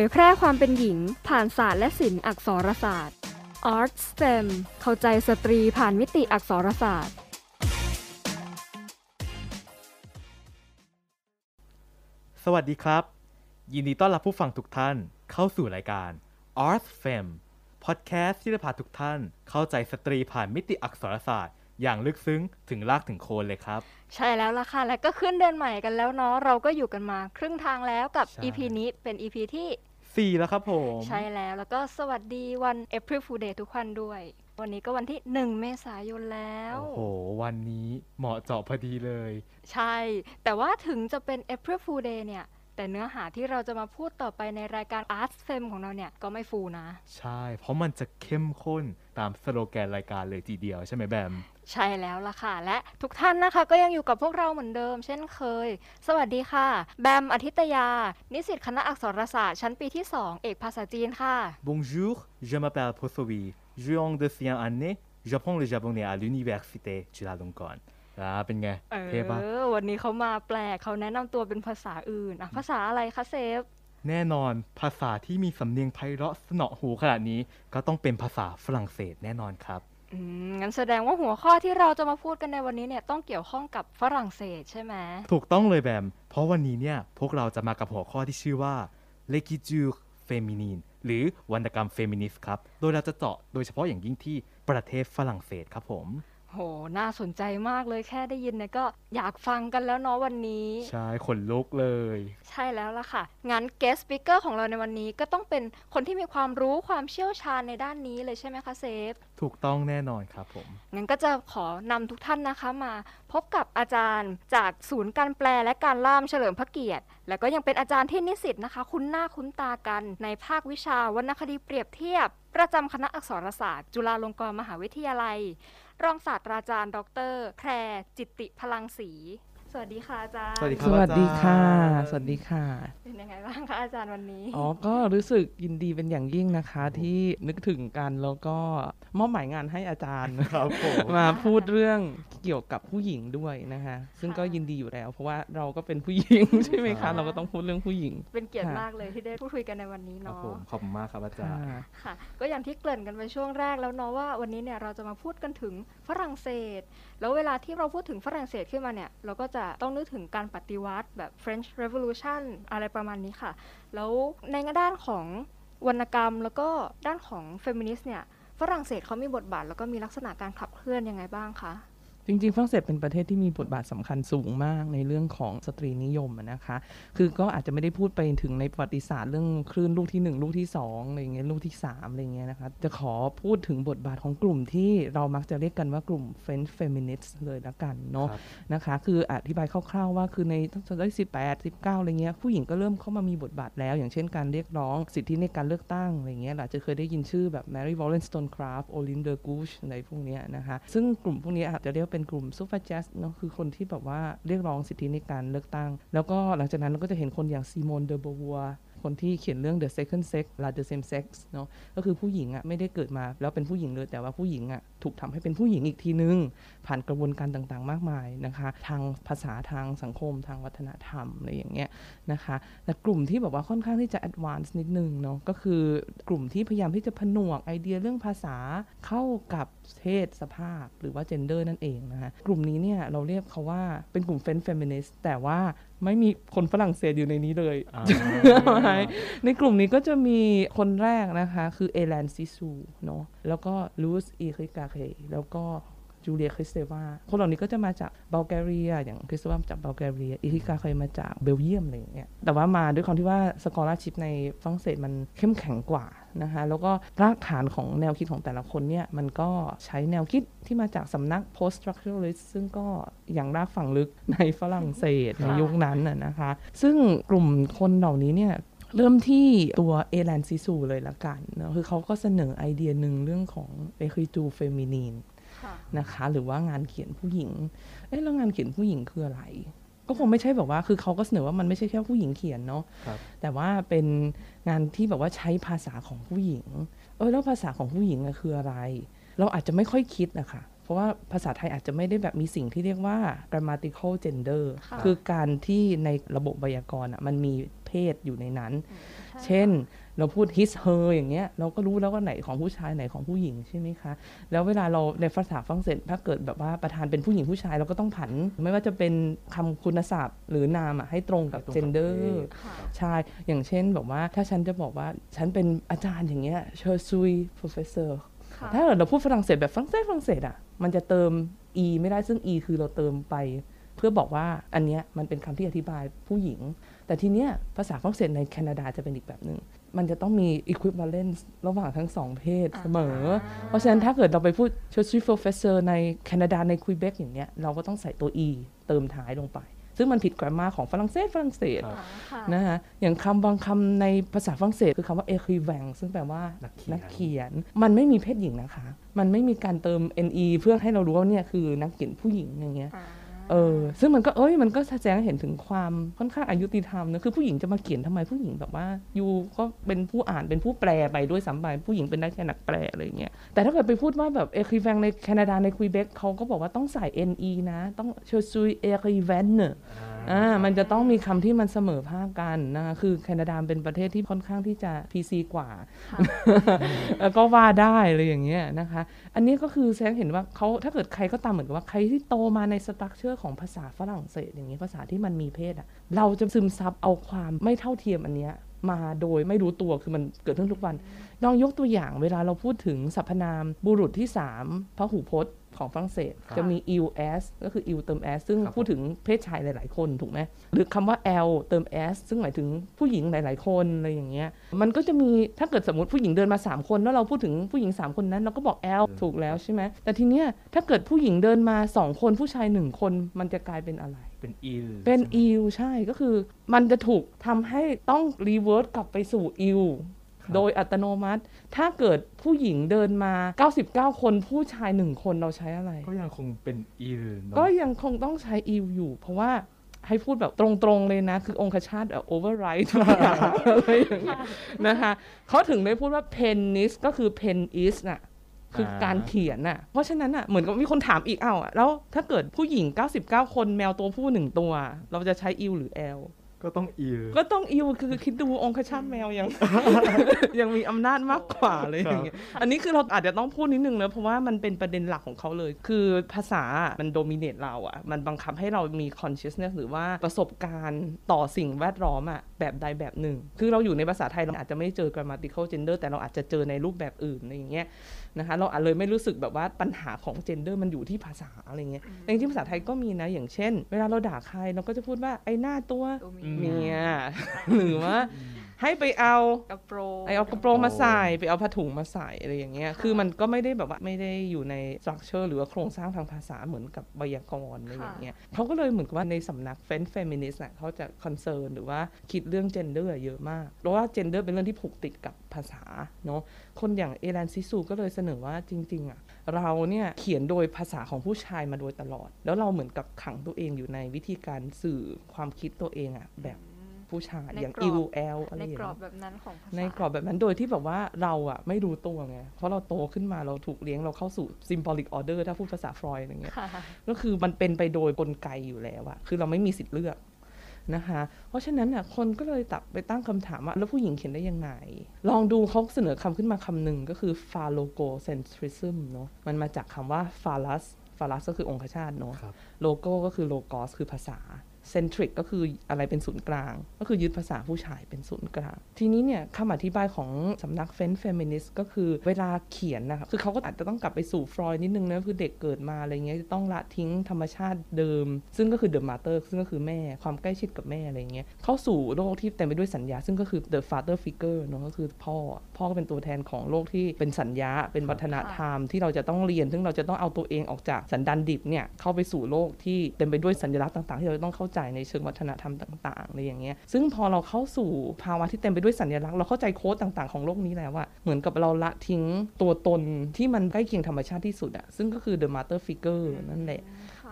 ยแพร่ความเป็นหญิง ผ่านศาสตร์และศิลป์อักษรศาสตร์ Art STEM เข้าใจสตรีผ่านมิติอักษรศาสตร์ สวัสดีครับ ยินดีต้อนรับผู้ฟังทุกท่านเข้าสู่รายการ Art Fem พอดแคสต์ที่จะพาทุกท่านเข้าใจสตรีผ่านมิติอักษรศาสตร์ อย่างลึกซึ้งถึงรากถึงโคนเลยครับ ใช่แล้วล่ะค่ะและก็ขึ้นเดือนใหม่กันแล้วเนาะเราก็อยู่กันมาครึ่งทางแล้วกับใช่ EP นี้เป็น EP ที่ 4 แล้วครับผม ใช่แล้วแล้วก็สวัสดีวัน April Fool Day ทุกคนด้วย วันนี้ก็วันที่ 1 เมษายนแล้ว โอ้โห วันนี้เหมาะเจาะพอดีเลย ใช่ แต่ว่าถึงจะเป็น April Fool Day เนี่ยแต่เนื้อหาที่เราจะมาพูดต่อไปในรายการ Art Fem ของเราเนี่ย ก็ไม่ฟูนะ ใช่ เพราะมันจะเข้มข้นตามสโลแกนรายการเลยทีเดียวใช่ไหมแบม ใช่แล้วล่ะค่ะ และทุกท่านนะคะก็ยังอยู่กับพวกเราเหมือนเดิม เช่นเคย สวัสดีค่ะ แบมอธิตยา นิสิตคณะอักษรศาสตร์ชั้นปีที่ 2 เอกภาษาจีนค่ะ Bonjour je m'appelle Posovi je suis en deuxième année j'apprends le japonais à l'université Chulalongkorn อ่าเป็นไงเอเท่ปะอวันนี้เขามาแปลกเขาแนะนำตัวเป็นภาษาอื่นอะภาษาอะไรคะเซฟแน่นอนภาษาที่มีสำเนียงไพเราะสนอหูขนาดนี้ ก็ต้องเป็นภาษาฝรั่งเศสแน่นอนครับ อืม งั้นแสดงว่าหัวข้อที่เราจะมาพูดกันในวันนี้เนี่ยต้องเกี่ยวข้องกับฝรั่งเศสใช่ไหม ถูกต้องเลยแบม เพราะวันนี้เนี่ยพวกเราจะมากับหัวข้อที่ชื่อว่า l e g i t u r e féminine หรือวรรณกรรมเฟมินิสต์ครับ โดยเราจะเจาะโดยเฉพาะอย่างยิ่งที่ประเทศฝรั่งเศสครับผม โห น่าสนใจมากเลยแค่ได้ยินเนี่ยก็อยากฟังกันแล้วเนาะวันนี้ ใช่ขนลุกเลย ใช่แล้วล่ะค่ะ งั้น guest speaker ของเราในวันนี้ก็ต้องเป็นคนที่มีความรู้ความเชี่ยวชาญในด้านนี้เลยใช่ไหมคะเซฟ ถูกต้องแน่นอนครับผม งั้นก็จะขอนำทุกท่านนะคะมา พบกับอาจารย์จากศูนย์การแปลและการล่ามเฉลิมพระเกียรติ แล้วก็ยังเป็นอาจารย์ที่นิสิตนะคะ คุ้นหน้าคุ้นตากันในภาควิชาวรรณคดีเปรียบเทียบ ประจำคณะอักษรศาสตร์ จุฬาลงกรณ์มหาวิทยาลัย รองศาสตราจารย์ ดร แพรจิตติพลังศรี สวัสดีค่ะอาจารย์ สวัสดีคสรับ วัสดีค่ะ อาจารย์ สวัสดีค่ะ เป็นยังไงบ้างคะอาจารย์วันนี้ อ๋อ ก็รู้สึกยินดีเป็นอย่างยิ่งนะคะ ที่นึกถึงกันแล้วก็มอบหมายงานให้อาจารย์ ครับผม มาพูดเรื่องเกี่ยวกับผู้หญิงด้วยนะคะ ซึ่งก็ยินดีอยู่แล้ว เพราะว่าเราก็เป็นผู้หญิง ใช่ไหมครัคะ บ เราก็ต้องพูดเรื่องผู้หญิง เป็นเกียรติค่ะมากเลยที่ได้พูดคุยกันในวันนี้ครับเนาะ ผมขอบคุณมากครับอาจารย์ค่ะค่ะ ก็อย่างที่เกริ่นกันไปช่วงแรกแล้วเนาะว่าวันนี้เนี่ยเราจะมาพูดกันถึงฝรั่งเศส แล้วเวลาที่เราพูดถึงฝรั่งเศสขึ้นมาเนี่ยเราก็จะต้องนึกถึงการปฏิวัติแบบ French Revolution อะไรประมาณนี้ค่ะ แล้วในด้านของวรรณกรรมแล้วก็ด้านของเฟมินิสต์เนี่ยฝรั่งเศสเขามีบทบาท แล้วก็มีลักษณะการขับเคลื่อนยังไงบ้างคะ จริงๆฝรั่งเศสเป็นประเทศที่มีบทบาทสำคัญสูงมากในเรื่องของสตรีนิยมอะนะคะ คือก็อาจจะไม่ได้พูดไปถึงในประวัติศาสตร์เรื่องคลื่นลูกที่ 1 ลูกที่2อะไรเงี้ยลูกที่3อะไรเงี้ยนะคะ จะขอพูดถึงบทบาทของกลุ่มที่เรามักจะเรียกกันว่ากลุ่ม French Feminists เลยละกันเนาะครับนะคะ คืออธิบายคร่าวๆว่าคือในตั้งแต่สิบแปดสิบเก้าอะไรเงี้ยผู้หญิงก็เริ่มเข้ามามีบทบาทแล้ว อย่างเช่นการเรียกร้องสิทธิในการเลือกตั้งอะไรเงี้ยเราอาจจะเคยได้ยินชื่อแบบ Mary Wollstonecraft Olympe de Gouges อะไรพวกเนี้ยนะคะซึ่งกลุ่มพวกนี้อาจจะเรียกว่าเป็นกลุ่ม suffragettes เนาะคือคนที่แบบว่าเรียกร้องสิทธิในการเลือกตั้ง แล้วก็หลังจากนั้นเราก็จะเห็นคนอย่าง Simone de Beauvoir คนที่เขียนเรื่อง The Second Sex Le Deuxième Sexe เนาะก็คือผู้หญิงอะ่ะไม่ได้เกิดมาแล้วเป็นผู้หญิงเลย แต่ว่าผู้หญิงอะ่ะถูกทำให้เป็นผู้หญิงอีกทีนึงผ่านกระบวนการต่างๆ มากมายนะคะทางภาษาทางสังคมทางวัฒนธรรมอะไรอย่างเงี้ยนะคะแต่กลุ่มที่แบบว่าค่อนข้างที่จะ advance นิดนึงเนาะก็คือกลุ่มที่พยายามที่จะผนวกไอเดียเรื่องภาษาเข้ากับเพศสภาพหรือว่า gender นั่นเองนะคะกลุ่มนี้เนี่ยเราเรียกเขาว่าเป็นกลุ่ม French feminist แต่ว่าไม่มีคนฝรั่งเศสอยู่ในนี้เลยอ่าในกลุ่มนี้ก็จะมีคนแรกนะคะ คือเอแลนซิซูเนาะแล้วก็ลูสอีคริกาเคแล้วก็ จูเลียคริสเตวาคนเหล่านี้ก็จะมาจากบัลแกเรีย อย่างคริสเตวามาจากบัลแกเรียอีคริกาเคยมาจากเบลเยียมอะไรอย่างเงี้ยแต่ว่ามาด้วยความที่ว่าสกอร์ชิพในฝรั่งเศสมันเข้มแข็งกว่านะคะแล้วก็รากฐานของแนวคิดของแต่ละคนเนี่ยมันก็ใช้แนวคิดที่มาจากสำนัก post structuralist ซึ่งก็อย่างรากฝังลึกในฝรั่งเศสในยุคนั้นน่ะนะคะ ซึ่งกลุ่มคนเหล่านี้เนี่ยเริ่มที่ตัว Hélène Cixous เลยละกันเนะคือเขาก็เสนอไอเดียหนึ่งเรื่องของ écriture féminine นะคะ หรือว่างานเขียนผู้หญิง เอ๊ะแล้วงานเขียนผู้หญิงคืออะไร ก็คงไม่ใช่แบบว่า คือเขาก็เสนอว่ามันไม่ใช่แค่ผู้หญิงเขียนเนาะครับแต่ว่าเป็นงานที่แบบว่าใช้ภาษาของผู้หญิง เออแล้วภาษาของผู้หญิงอะคืออะไร เราอาจจะไม่ค่อยคิดนะคะเพราะว่าภาษาไทยอาจจะไม่ได้แบบมีสิ่งที่เรียกว่า grammatical gender ค่ะคือการที่ในระบบไวยากรณ์อะมันมีเพศอยู่ในนั้นใช่เช่น เราพูด his her อย่างเงี้ยเราก็รู้แล้วว่าไหนของผู้ชายไหนของผู้หญิงใช่ไหมคะ แล้วเวลาเราในภาษาฝรั่งเศสถ้าเกิดแบบว่าประธานเป็นผู้หญิงผู้ชายเราก็ต้องผัน ไม่ว่าจะเป็นคำคุณศัพท์ หรือนามอะให้ตรงกับให้ตรงกับ gender เพศค่ะใช่อย่างเช่นแบบว่าถ้าฉันจะบอกว่าฉันเป็นอาจารย์อย่างเงี้ย je suis professeur ค่ะถ้าเกิดเราพูดฝรั่งเศสแบบฝรั่งเศสฝรั่งเศสอะมันจะเติม e ไม่ได้ซึ่ง e คือเราเติมไป เพื่อบอกว่าอันเนี้ยมันเป็นคำที่อธิบายผู้หญิง แต่ทีเนี้ยภาษาฝรั่งเศสในแคนาดาจะเป็นอีกแบบหนึ่ง มันจะต้องมี equivalence ระหว่างทั้งสองเพศเสมอ เพราะฉะนั้นถ้าเกิดเราไปพูด je suis professeur ในแคนาดาในควีเบกอย่างเงี้ยเราก็ต้องใส่ตัว e เติมท้ายลงไป ซึ่งมันผิด grammar ของฝรั่งเศสฝรั่งเศสครับค่ะนะคะอย่างคำบางคำในภาษาฝรั่งเศสคือคำว่า écrivain ซึ่งแปลว่านันักกเขีเขียยนนมันไม่มีเพศหญิงนะคะ มันไม่มีการเติม ne เพื่อให้เรารู้ว่าเนี่ยคือนักเขียนผู้หญิงอย่างเงี้ยอ่า เออ ซึ่งมันก็เอ้ยมันก็แสดงให้เห็นถึงความค่อนข้างอายุติธรรมนะคือผู้หญิงจะมาเขียนทำไมผู้หญิงแบบว่ายูก็เป็นผู้อ่านเป็นผู้แปลไปด้วยซ้ำไปผู้หญิงเป็นได้แค่นักแปลอะไรอย่างเงี้ยแต่ถ้าเกิดไปพูดว่าแบบเอคิแวงในแคนาดาในควีเบกเขาก็บอกว่าต้องใส่ ne นะ ต้องเชอร์ซุยเอคิแวนเนอ่ามันจะต้องมีคำที่มันเสมอภาคกันนะคะคือแคนาดาเป็นประเทศที่ค่อนข้างที่จะ PC กว่าค่ะแล้วก็ว่าได้เลยอย่างเงี้ยนะคะ อันนี้ก็คือแสดงเห็นว่าเขาถ้าเกิดใครก็ตามเหมือนกับว่าใครที่โตมาในสตรัคเจอร์ของภาษาฝรั่งเศสอย่างเงี้ยภาษาที่มันมีเพศอะเราจะซึมซับเอาความไม่เท่าเทียมอันเนี้ยมาโดยไม่รู้ตัวคือมันเกิดขึ้นทุกวันลองยกตัวอย่างเวลาเราพูดถึงสรรพนามบุรุษที่3พหูพจน์ ของฝรั่งเศสครับจะมี il s ก็คือ il เติม s ซึ่งครับพูดถึงเพศชายหลาย ๆ คนถูกไหมหรือคำว่า elle เติม s ซึ่งหมายถึงผู้หญิงหลาย ๆ คนอะไรอย่างเงี้ยมันก็จะมีถ้าเกิดสมมติผู้หญิงเดินมา 3 คน แล้วเราพูดถึงผู้หญิง 3 คนนั้นเราก็บอก l ถูกแล้วใช่ไหมแต่ทีเนี้ยถ้าเกิดผู้หญิงเดินมา 2 คนผู้ชาย 1 คนมันจะกลายเป็นอะไรเป็น ils เป็นใช่ไหมอิวใช่ก็คือมันจะถูกทำให้ต้องรีเวิร์สกลับไปสู่อิวครับ โดยอัตโนมัติ ถ้าเกิดผู้หญิงเดินมา 99 คนผู้ชาย 1 คนเราใช้อะไร ก็ยังคงเป็นils เนอะก็ยังคงต้องใช้อิวอยู่ เพราะว่าให้พูดแบบตรงๆเลยนะ คือองคชาต overwrite ทุกอย่างอะไรอย่างเงี้ยนะคะเขาถึงได้พูดว่า penis ก็คือ pen is น่ะคือการเขียนน่ะ เพราะฉะนั้นน่ะ เหมือนกับมีคนถามอีกเอ้าอะแล้วถ้าเกิดผู้หญิง 99 คนแมวตัวผู้หนึ่งตัว เราจะใช้อิวหรือแอล ก็ต้องอิลก็ต้องอิวคือคิดดูองคชาตแมวยัง ยังมีอำนาจมากกว่าเลยอย่างเงี้ยอันนี้คือเราอาจจะต้องพูดนิดนึงนะเพราะว่ามันเป็นประเด็นหลักของเขาเลย คือภาษาอะมันโดมิเนตเราอะ มันบังคับให้เรามี consciousness หรือว่าประสบการณ์ต่อสิ่งแวดล้อมอะแบบใดแบบหนึ่ง คือเราอยู่ในภาษาไทยเราอาจจะไม่เจอ grammatical gender แต่เราอาจจะเจอในรูปแบบอื่นอะไรอย่างเงี้ยนะคะเราอาจเลยไม่รู้สึกแบบว่าปัญหาของ gender มันอยู่ที่ภาษาอะไรเงี้ยแต่จริงๆภาษาไทยก็มีนะอย่างเช่น เวลาเราด่าใครเราก็จะพูดว่าไอ้หน้าตัวตัวอืมเมีเมียยหรือว่า ให้ไปเอากระโปรงไอเอากระโปรงมาใส่ไปเอาผ้าถุงมาใส่อะไรอย่างเงี้ยค่ะคือมันก็ไม่ได้แบบว่าไม่ได้อยู่ในstructure หรือว่าโครงสร้างทางภาษาเหมือนกับไวยากรณ์อะไรอย่างเงี้ยเขาก็เลยเหมือนกับว่าในสำนัก French Feminist เขาจะ concern หรือว่าคิดเรื่อง gender เยอะมากเพราะว่า gender เป็นเรื่องที่ผูกติดกับภาษาเนาะคนอย่าง Hélène Cixous ก็เลยเสนอว่าจริง ๆ อะ เราเนี่ยเขียนโดยภาษาของผู้ชายมาโดยตลอด แล้วเราเหมือนกับขังตัวเองอยู่ในวิธีการสื่อความคิดตัวเองอะแบบ ผู้ชายในอย่างกรอบ il elle อะไรอย่างกรเงี้อบแบบนั้นของภาษาในกรอบแบบนั้นโดยที่แบบว่าเราอะไม่รู้ตัวไง เพราะเราโตขึ้นมาเราถูกเลี้ยงเราเข้าสู่ symbolic order ถ้าพูดภาษาฟรอยด์อะไรเงี้ยค่ะก็คือมันเป็นไปโดยกลไกอยู่แล้วอะคือเราไม่มีสิทธิ์เลือกนะคะ เพราะฉะนั้นอะคนก็เลยกลับไปตั้งคำถามว่า แล้วผู้หญิงเขียนได้ยังไง ลองดูเขาเสนอคำขึ้นมาคำหนึ่งก็คือ phallogocentrism เนอะมันมาจากคำว่า phallus phallus ก็คือองคชาตเนอะครับโลโก้ก็คือ logos คือภาษา centric ก็คืออะไรเป็นศูนย์กลาง ก็คือยึดภาษาผู้ชายเป็นศูนย์กลาง ทีนี้เนี่ยคำอธิบายของสำนัก French Feminist ก็คือเวลาเขียนนะครับคือเขาก็อาจจะต้องกลับไปสู่ฟรอยด์นิดนึงนะคือเด็กเกิดมาอะไรเงี้ยจะต้องละทิ้งธรรมชาติเดิม ซึ่งก็คือเดอะมาเตอร์ซึ่งก็คือแม่ความใกล้ชิดกับแม่อะไรเงี้ยเข้าสู่โลกที่เต็มไปด้วยสัญญา ซึ่งก็คือ the father figure เนอะก็คือพ่อพ่อก็เป็นตัวแทนของโลกที่เป็นสัญญาเป็นวัฒนธรรมที่เราจะต้องเรียน ซึ่งเราจะต้องเอาตัวเองออกจากสันดานดิบเนี่ยเข้าไปสู่โลกที่เต็มไปด้วยสัญลักษณ์ต่างๆ ที่เราต้องเข้าใจในเชิงวัฒนธรรมต่างๆอะไรอย่างเงี้ยซึ่งพอเราเข้าสู่ภาวะที่เต็มไปด้วยสัญลักษณ์เราเข้าใจโค้ดต่างๆของโลกนี้แล้วอะเหมือนกับเราละทิ้งตัวตนที่มันใกล้เคียงธรรมชาติที่สุดอะซึ่งก็คือ the mother figure นั่นแหละ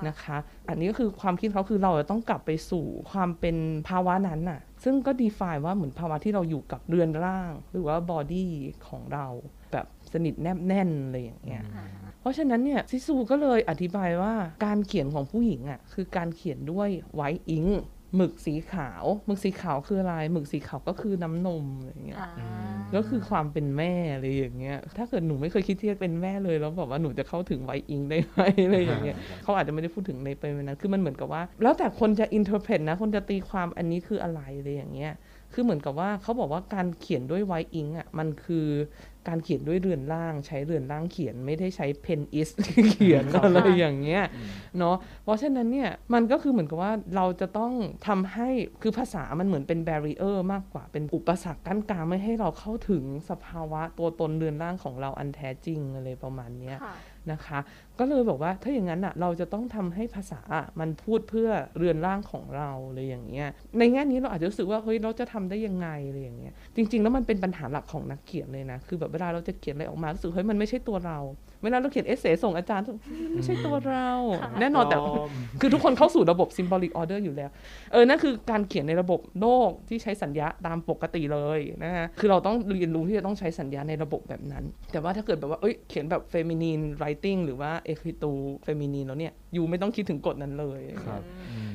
นะคะ อันนี้ก็คือความคิดเขาคือเราจะต้องกลับไปสู่ความเป็นภาวะนั้นน่ะ ซึ่งก็ define ว่าเหมือนภาวะที่เราอยู่กับเรือนร่าง หรือว่า body ของเราแบบสนิทแนบแน่นอะไรอย่างเงี้ย เพราะฉะนั้นเนี่ยซิซูก็เลยอธิบายว่าการเขียนของผู้หญิงอะ่ะคือการเขียนด้วยไวท์อิงหมึกสีขาวหมึกสีขาวคืออะไรหมึกสีขาวก็คือน้ำนมอะไรอย่างเงี้ยอ่าก็คือความเป็นแม่อะไรอย่างเงี้ย ถ้าเกิดหนูไม่เคยคิดที่จะเป็นแม่เลยแล้วแบบว่าหนูจะเข้าถึงไวอิงได้ไหมอะไรอย่างเงี้ยเขาอาจจะไม่ได้พูดถึงในประเด็นนั้นคือมันเหมือนกับว่า แล้วแต่คนจะ interpret นะ คนจะตีความอันนี้คืออะไรอะไรอย่างเงี้ยคือเหมือนกับว่าเขาบอกว่าการเขียนด้วย writing อะมันคือ การเขียนด้วยเรือนร่าง ใช้เรือนร่างเขียนไม่ได้ใช้ penis เขียนอะไรอย่างเงี้ยเนาะเพราะฉะนั้นเนี่ยมันก็คือเหมือนกับว่าเราจะต้องทำให้คือภาษามันเหมือนเป็น barrier มากกว่าเป็นอุปสรรคกั้นกลางไม่ให้เราเข้าถึงสภาวะตัวตนเรือนร่างของเราอันแท้จริงอะไรประมาณเนี้ยค่ะนะคะ ก็เลยบอกว่าถ้าอย่างนั้นอะเราจะต้องทำให้ภาษาอะมันพูดเพื่อเรือนร่างของเราเลยอย่างเงี้ยในแง่นี้เราอาจจะรู้สึกว่าเฮ้ยเราจะทำได้ยังไงอะไรอย่างเงี้ยจริง ๆ แล้วมันเป็นปัญหาหลักของนักเขียนเลยนะคือแบบเวลาเราจะเขียนอะไรออกมารู้สึกเฮ้ยมันไม่ใช่ตัวเราเวลาเราเขียนเอเซส่งอาจารย์มันไม่ใช่ตัวเราค่ะแน่นอนแต่คือทุกคนเข้าสู่ระบบ symbolic order อยู่แล้ว เออนั่นคือการเขียนในระบบโลกที่ใช้สัญญาตามปกติเลยนะฮะคือเราต้องเรียนรู้ที่จะต้องใช้สัญญาในระบบแบบนั้น แต่ว่าถ้าเกิดแบบว่าเอ้ยเขียนแบบ feminine writing หรือว่า ecriture feminine แล้วเนี่ยยูไม่ต้องคิดถึงกฎนั้นเลยครับ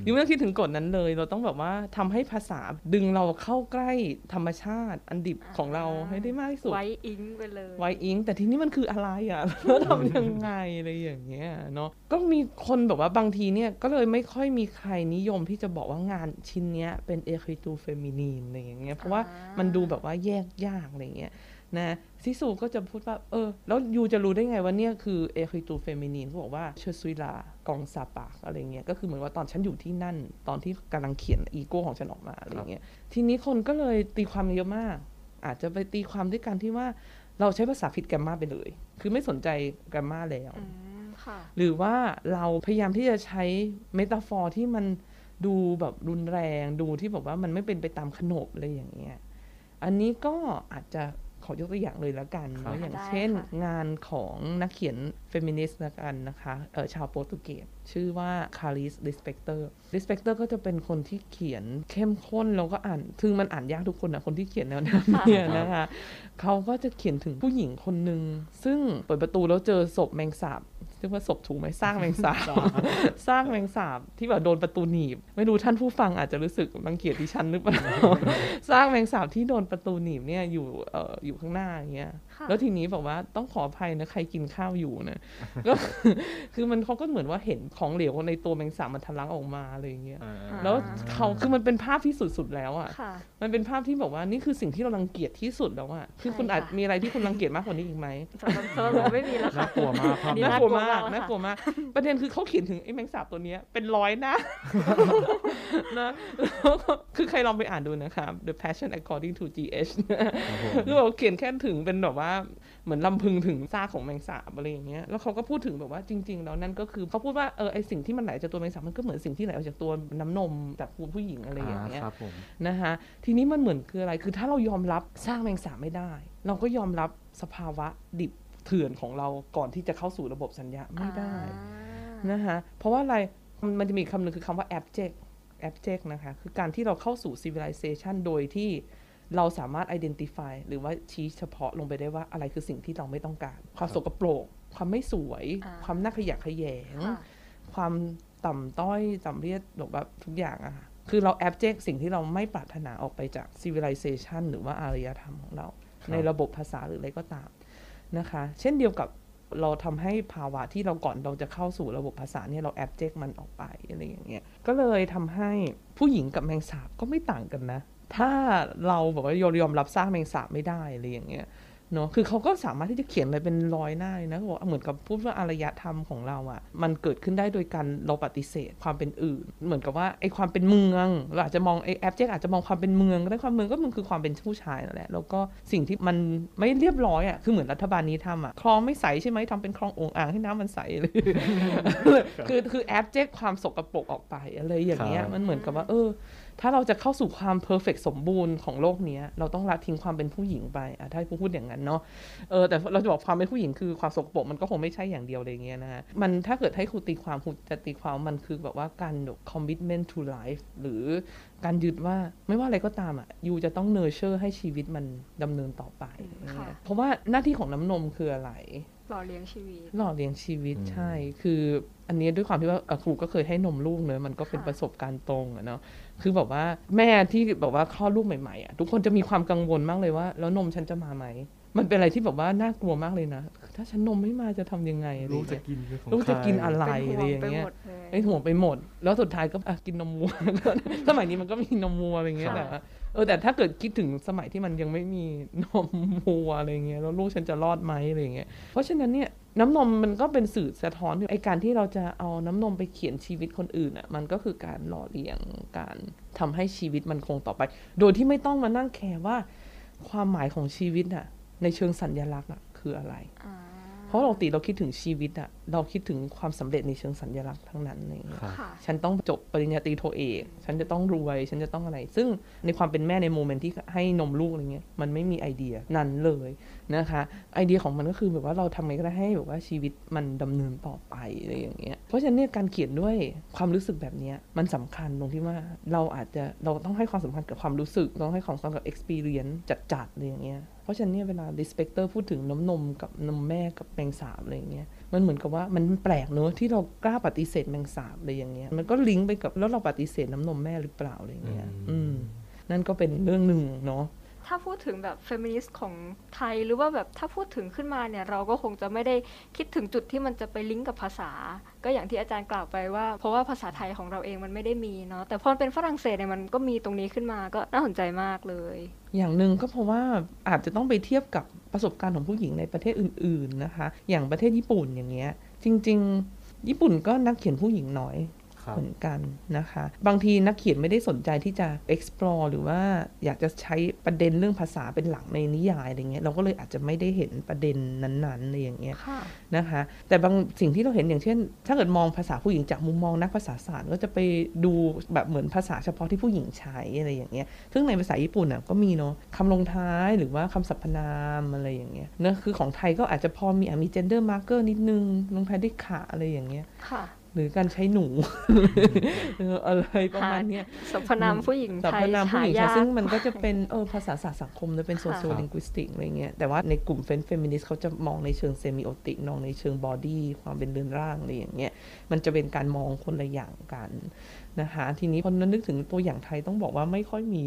ยูไม่ต้องคิดถึงกฎนั้นเลย เราต้องแบบว่าทำให้ภาษาดึงเราเข้าใกล้ธรรมชาติอันดิบของเราให้ได้มากที่สุดไว้อิงไปเลยไวอิงแต่ทีนี้มันคืออะไรอะแล้วทำยังไงอะไรอย่างเงี้ยเนาะก็มีคนแบบว่าบางทีเนี่ยก็เลยไม่ค่อยมีใครนิยมที่จะบอกว่างานชิ้นเนี้ยเป็นเอค i ตูเฟมินีนอะไรอย่างเงี้ยเพราะว่าอ่ามัมันดูแบบว่าแยกยากอะไรอย่างเงี้ย นะซิกซูก็จะพูดว่าเออ แล้ว you จะรู้ได้ไงว่าเนี่ยคือเอค i ตูเฟมินีนเขาบอกว่า je suis là quand ça parle อะไรเงี้ยก็คือเหมือนว่าตอนฉันอยู่ที่นั่น ตอนที่กำลังเขียนอีโก้ของฉันออกมาอะไรอย่างเงี้ยทีนี้คนก็เลยตีความเยอะมาก อาจจะไปตีความด้วยการที่ว่าเราใช้ภาษาผิด grammar ไปเลย คือไม่สนใจ grammar แล้วอืมค่ะหรือว่าเราพยายามที่จะใช้ metaphor ที่มันดูแบบรุนแรงดูที่แบบว่ามันไม่เป็นไปตามขนบอะไรอย่างเงี้ย อันนี้ก็อาจจะ ขอยกตัวอย่างเลยละกันครับเนอะอย่างได้เช่นค่ะงานของนักเขียนเฟมินิสต์ละกันนะคะเออชาวโปรตุเกสชื่อว่าคลาริสลิสเปกเตอร์ลิสเปกเตอร์ก็จะเป็นคนที่เขียนเข้มข้นแล้วก็อ่านถึงมันอ่านยากทุกคนนะคนที่เขียนแนวนั้นเนี่ยนะคะเขาก็จะเขียนถึงผู้หญิงคนหนึ่งซึ่งเปิดประตูแล้วเจอศพแมงสาบ เรียกว่าศพถูกไหมสร้างแมงสาบสร้างแมงสาบที่แบบโดนประตูหนีบ ไม่รู้ท่านผู้ฟังอาจจะรู้สึกรังเกียจดิฉันหรือเปล่าสร้างแมงสาบที่โดนประตูหนีบเนี่ยอยู่เอ่ออยู่ข้างหน้าอย่างเงี้ยค่ะแล้วทีนี้บอกว่าต้องขออภัยนะใครกินข้าวอยู่นะก็คือมันเขาก็เหมือนว่าเห็นของเหลวในตัวแมงสาบมันทะลักออกมาอะไรอย่างเงี้ยอ่าแล้วเขาคือมันเป็นภาพที่สุดๆแล้วอะค่ะมันเป็นภาพที่บอกว่านี่คือสิ่งที่เรารังเกียจที่สุดแล้วอะคือคุณใช่อาจค่ะมีอะไรที่คุณรังเกียจมากกว่านี้อีกไหมสำหรับสำหรับผมไม่มีแล้วค่ะน่ากลัวมากภาพอันนี้น่านี้กลัวมากน่าน่ากกลัลัวมามวากกประเด็นคือเขาเขียนถึงไอ้แมงสาบตัวเนี้ยเป็นร้อยหน้านะแล้วก็คือใครลองไปอ่านดูนะครับ The Passion According to G.H. ครับผมคือแบบเขียนแค่ถึงเป็นแบบว่าเหมือนลำพึงถึงซากของแมงสาบอะไรอย่างเงี้ยแล้วเขาก็พูดถึงแบบว่าจริง ๆ แล้วนั่นก็คือเขาพูดว่าเออไอสิ่งที่มันไหลจากตัวแมงสาบมันก็เหมือนสิ่งที่ไหลออกจากตัวน้ำนมจากคุณผู้หญิงอะไรอย่างเงี้ยครับผมนะคะทีนี้มันเหมือนคืออะไรคือถ้าเรายอมรับสร้างแมงสาบไม่ได้ เราก็ยอมรับสภาวะดิบ เถื่อนของเราก่อนที่จะเข้าสู่ระบบสัญญาไม่ได้อ่านะคะเพราะว่าอะไรมันจะมีคำหนึ่งคือคำว่า abject abject นะคะ คือการที่เราเข้าสู่ civilization โดยที่เราสามารถ identify หรือว่าชี้เฉพาะลงไปได้ว่าอะไรคือสิ่งที่เราไม่ต้องการ ความสกปรก ความไม่สวยอ่าความน่าขยะแขยงค่ะความต่ำต้อยต่ำเรียดหรือแบบทุกอย่างอะค่ะคือเรา abject สิ่งที่เราไม่ปรารถนาออกไปจาก civilization หรือว่าอารยธรรมของเราครับในระบบภาษาหรืออะไรก็ตาม นะคะ เช่นเดียวกับเราทำให้ภาวะที่เราก่อนเราจะเข้าสู่ระบบภาษาเนี่ยเราแอบเจ็กมันออกไปอะไรอย่างเงี้ย ก็เลยทำให้ผู้หญิงกับแมงสาบก็ไม่ต่างกันนะ ถ้าเราแบบว่ายอมรับสร้างแมงสาบไม่ได้อะไรอย่างเงี้ย เนอะคือเขาก็สามารถที่จะเขียนอะไรเป็นร้อยหน้าเลยนะเขาบอกว่าเหมือนกับพูดว่าอารยธรรมของเราอะ่ะ มันเกิดขึ้นได้โดยการเราปฏิเสธความเป็นอื่น เหมือนกับว่าไอ้ความเป็นเมืองเราอาจจะมองไอ้แอปเจกอาจจะมองความเป็นเมืองก็ได้ความเมืองก็มันคือความเป็นผู้ชายนั่นแหละ แล้วก็สิ่งที่มันไม่เรียบร้อยอะ่ะคือเหมือนรัฐบาลนี้ทำอะ่ะคลองไม่ใสใช่ไหมทำเป็นคลองโองอ่างให้น้ำมันใสเลยคือคือแอปเจกความสกปรกออกไปอะไรอย่างเงี้ยครับมันเหมือนกับว่าเออ ถ้าเราจะเข้าสู่ความเพอร์เฟกสมบูรณ์ของโลกเนี้ยเราต้องละทิ้งความเป็นผู้หญิงไปอะถ้าให้พูดอย่างนั้นเนาะเออแต่เราจะบอกความเป็นผู้หญิงคือความสกปรกมันก็คงไม่ใช่อย่างเดียวอะไรเงี้ยนะฮะมันถ้าเกิดให้ครูตีความครูจะตีความมันคือแบบว่าการ commitment to life หรือการยึดว่าไม่ว่าอะไรก็ตามอะยูจะต้อง nurture ให้ชีวิตมันดำเนินต่อไปค่ะเพราะว่าหน้าที่ของน้ำนมคืออะไรหล่อเลี้ยงชีวิต หล่อเลี้ยงชีวิตอืมใช่ คืออันนี้ด้วยความที่ว่าเอ่อครูก็เคยให้นมลูกเนอะมันก็เป็นค่ะประสบการณ์ตรงอะเนาะ คือแบบว่าแม่ที่แบบว่าคลอดลูกใหม่ๆอะทุกคนจะมีความกังวลมากเลยว่า แล้วนมฉันจะมาไหมมันเป็นอะไรที่แบบว่าน่ากลัวมากเลยนะ ถ้าฉันนมไม่มาจะทำยังไงอะไรลูกอย่างจะเงี้ยกินเป็นของลูกจะกินใคอะไรเป็นอะไรห่วองย่างไปเงี้หยมดเลยไอ้ห่วงไปหมด แล้วสุดท้ายก็อะกินนมวัวสมัยนี้มันก็มีนมวัวอะไรเงี้ยค่ะแต่ว่าเออแต่ถ้าเกิดคิดถึงสมัยที่มันยังไม่มีนมวัวอะไรเงี้ยแล้วลูกฉันจะรอดไหมอะไรเงี้ยเพราะฉะนั้นเนี่ย น้ำนมมันก็เป็นสื่อสะท้อนถึงไอการที่เราจะเอาน้ำนมไปเขียนชีวิตคนอื่นอะมันก็คือการหล่อเลี้ยงการทำให้ชีวิตมันคงต่อไป โดยที่ไม่ต้องมานั่งแคร์ว่า ความหมายของชีวิตอะในเชิงสัญญลักษณ์อะคืออะไรอ่าเพราะปกติเราคิดถึงชีวิตอะ เราคิดถึงความสำเร็จในเชิงสัญลักษณ์ทั้งนั้นอะไรอย่างเงี้ยครับค่ะฉันต้องจบปริญญาตรีโทเอก ฉันจะต้องรวย ฉันจะต้องอะไร ซึ่งในความเป็นแม่ใน moment ที่ให้นมลูกอะไรเงี้ย มันไม่มีไอเดียนั้นเลยนะคะ ไอเดียของมันก็คือแบบว่าเราทำไงก็ได้ให้แบบว่าชีวิตมันดำเนินต่อไปอะไรอย่างเงี้ย เพราะฉะนั้นเนี่ยการเขียนด้วยความรู้สึกแบบเนี้ยมันสำคัญตรงที่ว่าเราอาจจะเราต้องให้ความสำคัญกับความรู้สึก ต้องให้ความสำคัญกับ experience จัดๆอะไรอย่างเงี้ย เพราะฉะนั้นเนี่ยเวลา ลิสเปกเตอร์ พูดถึงน้ำนมกับนมแม่กับแมงสาบอะไรอย่างเงี้ย มันเหมือนกับว่ามันแปลกเนอะที่เรากล้าปฏิเสธแมงสาบอะไรอย่างเงี้ยมันก็ลิงก์ไปกับแล้วเราปฏิเสธน้ำนมแม่หรือเปล่าอะไรอย่างเงี้ยอือืมมนั่นก็เป็นเรื่องหนึ่งเนาะ ถ้าพูดถึงแบบเฟมินิสต์ของไทยหรือว่าแบบถ้าพูดถึงขึ้นมาเนี่ยเราก็คงจะไม่ได้คิดถึงจุดที่มันจะไปลิงก์กับภาษา ก็อย่างที่อาจารย์กล่าวไปว่า เพราะว่าภาษาไทยของเราเองมันไม่ได้มีเนาะแต่พอเป็นฝรั่งเศสเนี่ยมันก็มีตรงนี้ขึ้นมาก็น่าสนใจมากเลย อย่างหนึ่งก็เพราะว่าอาจจะต้องไปเทียบกับประสบการณ์ของผู้หญิงในประเทศอื่น ๆนะคะ อย่างประเทศญี่ปุ่นอย่างเงี้ยจริง ๆ ญี่ปุ่นก็นักเขียนผู้หญิงน้อย เหมือนกันนะคะ บางทีนักเขียนไม่ได้สนใจที่จะ explore หรือว่าอยากจะใช้ประเด็นเรื่องภาษาเป็นหลักในนิยายอะไรเงี้ยเราก็เลยอาจจะไม่ได้เห็นประเด็นนั้นๆอะไรอย่างเงี้ยค่ะนะคะ แต่บางสิ่งที่เราเห็นอย่างเช่น ถ้าเกิดมองภาษาผู้หญิงจากมุมมองนักภาษาศาสตร์ก็จะไปดูแบบเหมือนภาษาเฉพาะที่ผู้หญิงใช้อะไรอย่างเงี้ยซึ่งในภาษาญี่ปุ่นน่ะก็มีเนาะคำลงท้ายหรือว่าคำสรรพนามอะไรอย่างเงี้ยเนอะคือของไทยก็อาจจะพอมีอะมี gender marker นิดนึงลงท้ายด้วยคะอะไรอย่างเงี้ยค่ะ หรือการใช้หนูเอออะไรประมาณเนี้ยสรรพนามผู้หญิงสรรไทพยนามผู้หญิงหาใช่ยากซึ่งมันก็จะเป็นเออภาษาศาสตร์สังคมนะเป็นค่ะโซ i ิ l ลิง u ิสติกอะไรเงี้ยแต่ว่าในกลุ่มเฟนเฟมินิสต์เขาจะมองในเชิง semiotic มองในเชิง body ความเป็นเรือนร่างอะไรอย่างเงี้ยมันจะเป็นการมองคนละอย่างกัน นะคะทีนี้พอนึกถึงตัวอย่างไทยต้องบอกว่าไม่ค่อยมี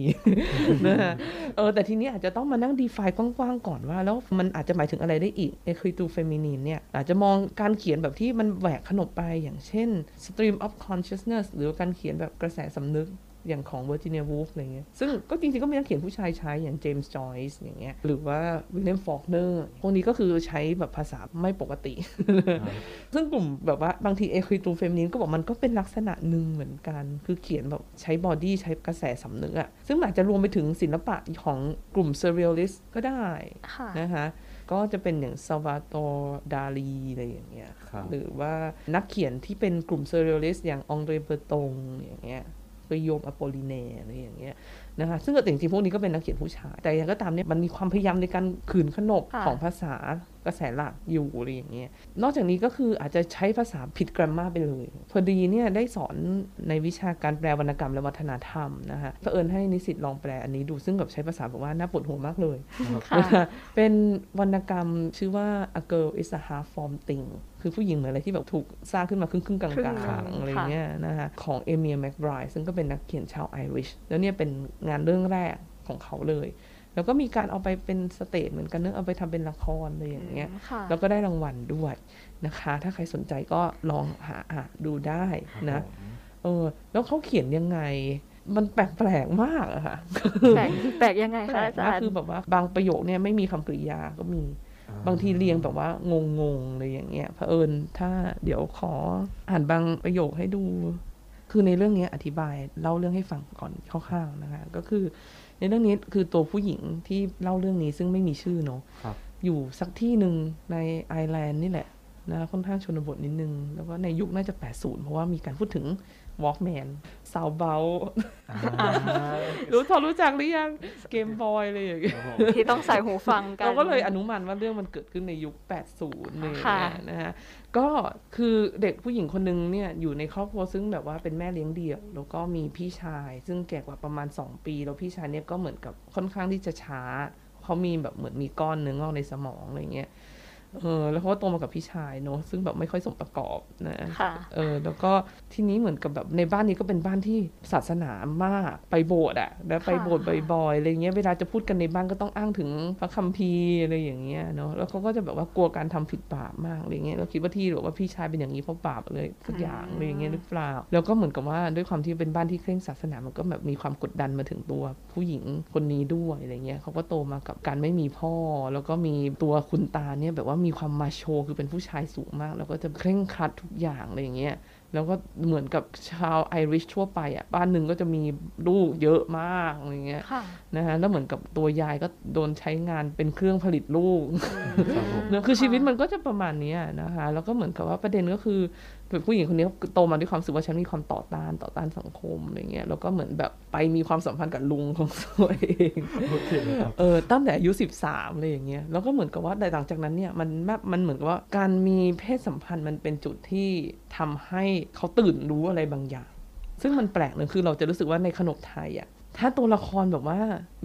นะคะเออแต่ทีนี้อาจจะต้องมานั่ง define กว้างๆก่อนว่า แล้วมันอาจจะหมายถึงอะไรได้อีกเอคือตูเฟมินีนเนี่ยอาจจะมองการเขียนแบบที่มันแหวกขนบไปอย่างเช่น stream of consciousness หรือว่าการเขียนแบบกระแสสำนึก อย่างของ Virginia Woolf อะไรเงี้ยซึ่งก็จริงๆ ก็มีนักเขียนผู้ชายใช้อย่าง James Joyce อย่างเงี้ยหรือว่า William Faulkner พวกนี้ก็คือใช้แบบภาษาไม่ปกติ ซึ่งกลุ่มแบบว่าบางทีเอค i ตูเฟมินินก็บอกมันก็เป็นลักษณะหนึ่งเหมือนกัน คือเขียนแบบใช้ body ใช้กระแสสำนึกอะซึ่งอาจจะรวมไปถึงศิลปะของกลุ่ม Surrealist ก็ได้ค่ะนะคะก็จะเป็นอย่างซัลวาดอร์ดาลีอะไรอย่างเงี้ยครับหรือว่านักเขียนที่เป็นกลุ่ม surrealist อย่างองเดรเบอร์ตงอย่างเงี้ย กีโยมอาปอลิแนร์อะไรอย่างเงี้ยนะคะซึ่งก็จริงๆพวกนี้ก็เป็นนักเขียนผู้ชาย แต่อย่างก็ตามเนี่ยมันมีความพยายามในการขืนขนบค่ะของภาษากระแสหลักอยู่อะไรอย่างเงี้ย นอกจากนี้ก็คืออาจจะใช้ภาษาผิดกราฟมาไปเลย พอดีเนี่ยได้สอนในวิชาการแปลวรรณกรรมและวัฒนธรรมนะคะเผอิญให้นิสิตลองแปลอันนี้ดูซึ่งแบบใช้ภาษาแบบว่าน่าปวดหัวมากเลยค่ะนะคะเป็นวรรณกรรมชื่อว่า a girl is a half form thing คือผู้หญิงเหมือนอะไรที่แบบถูกสร้างขึ้นมาครึ่งครึ่งๆกลาครึ่งงหนึ่งๆอะไรค่ะเงี้ยนะคะของเอเมียแม b ไบร d ซึ่งก็เป็นนักเขียนชาวไอริชแล้วเนี่ยเป็นงานเรื่องแรกของเขาเลย แล้วก็มีการเอาไปเป็น stage เหมือนกันเนอะเอาไปทำเป็นละครอะไรอย่างเงี้ยค่ะแล้วก็ได้รางวัลด้วยนะคะ ถ้าใครสนใจก็ลองหาอ่านดูได้นะเออแล้วเขาเขียนยังไงมันแปลกๆมากอะค่ะแปลกแปลกยังไงแปลคะกอาจารย์แปลกมากคือแบบว่าบางประโยคเนี่ยไม่มีคำกริยาก็มี บางทีเรียงแบบว่างงๆเลยอย่างเงี้ยเผอิญถ้าเดี๋ยวขออ่านบางประโยคให้ดู คือในเรื่องนี้อธิบายเล่าเรื่องให้ฟังก่อนคร่าวๆนะคะก็คือในเรื่องนี้คือตัวผู้หญิงที่เล่าเรื่องนี้ซึ่งไม่มีชื่อเนาะครับอยู่สักที่หนึ่งในไอร์แลนด์นี่แหละนะค่อนข้างชนบทนิดนึง แล้วก็ในยุคน่าจะ 80 เพราะว่ามีการพูดถึง Walkman สาวเบารู้พอรู้จักหรือยังเกมบอยเลยอย่างเงี้ยที่ต้องใส่หูฟังกัน เราก็เลยอนุมานว่าเรื่องมันเกิดขึ้นในยุค 80เลยค่ะนะฮะก็คือเด็กผู้หญิงคนนึงเนี่ยอยู่ในครอบครัวซึ่งแบบว่าเป็นแม่เลี้ยงเดี่ยว แล้วก็มีพี่ชาย ซึ่งแก่กว่าประมาณ 2 ปี แล้วพี่ชายเนี่ยก็เหมือนกับค่อนข้างที่จะช้าเขามีแบบเหมือนมีก้อนเนื้องอกในสมองอะไรเงี้ย เออ แล้วเขาก็โตมากับพี่ชายเนอะซึ่งแบบไม่ค่อยสมประกอบนะค่ะเออ แล้วก็ทีนี้เหมือนกับแบบในบ้านนี้ก็เป็นบ้านที่ศาสนามากไปโบสถ์อะแล้วไปโบสถ์บ่อยๆอะไรเงี้ยเวลาจะพูดกันในบ้านก็ต้องอ้างถึงพระคัมภีร์อะไรอย่างเงี้ยเนาะแล้วเขาก็จะแบบว่ากลัวการทำผิดบาปมากอะไรเงี้ยเราคิดว่าที่หรือว่าพี่ชายเป็นอย่างนี้เพราะบาปเลยสักอย่างอะไรอย่างเงี้ยหรือเปล่า แล้วก็เหมือนกับว่าด้วยความที่เป็นบ้านที่เคร่งศาสนามันก็แบบมีความกดดันมาถึงตัวผู้หญิงคนนี้ด้วยอะไรเงี้ยเขาก็โตมากับการไม่มีพ่อ แล้วก็มีตัวคุณตาเนี่ยแบบว่ามีความมาโชคือเป็นผู้ชายสูงมาก แล้วก็จะเคร่งครัดทุกอย่างอะไรอย่างเงี้ยแล้วก็เหมือนกับชาวไอริชทั่วไปอะบ้านหนึ่งก็จะมีลูกเยอะมากอะไรเงี้ยค่ะนะฮะแล้วเหมือนกับตัวยายก็โดนใช้งานเป็นเครื่องผลิตลูกครับผมเนอะคือชีวิตมันก็จะประมาณเนี้ยนะคะแล้วก็เหมือนกับว่าประเด็นก็คือ แบบผู้หญิงคนนี้โตมาด้วยความรู้สึกว่าฉันมีความต่อต้านต่อต้านสังคมอะไรเงี้ยแล้วก็เหมือนแบบไปมีความสัมพันธ์กับลุงของตัวเองโอเคครับเออตั้งแต่อายุ13อะไรอย่างเงี้ยแล้วก็เหมือนกับว่าแต่หลังจากนั้นเนี่ยมันแบบมันเหมือนกับว่าการมีเพศสัมพันธ์มันเป็นจุดที่ทำให้เขาตื่นรู้อะไรบางอย่าง ซึ่งมันแปลกหนึ่งคือเราจะรู้สึกว่าในขนบไทยอะ ถ้าตัวละครแบบว่า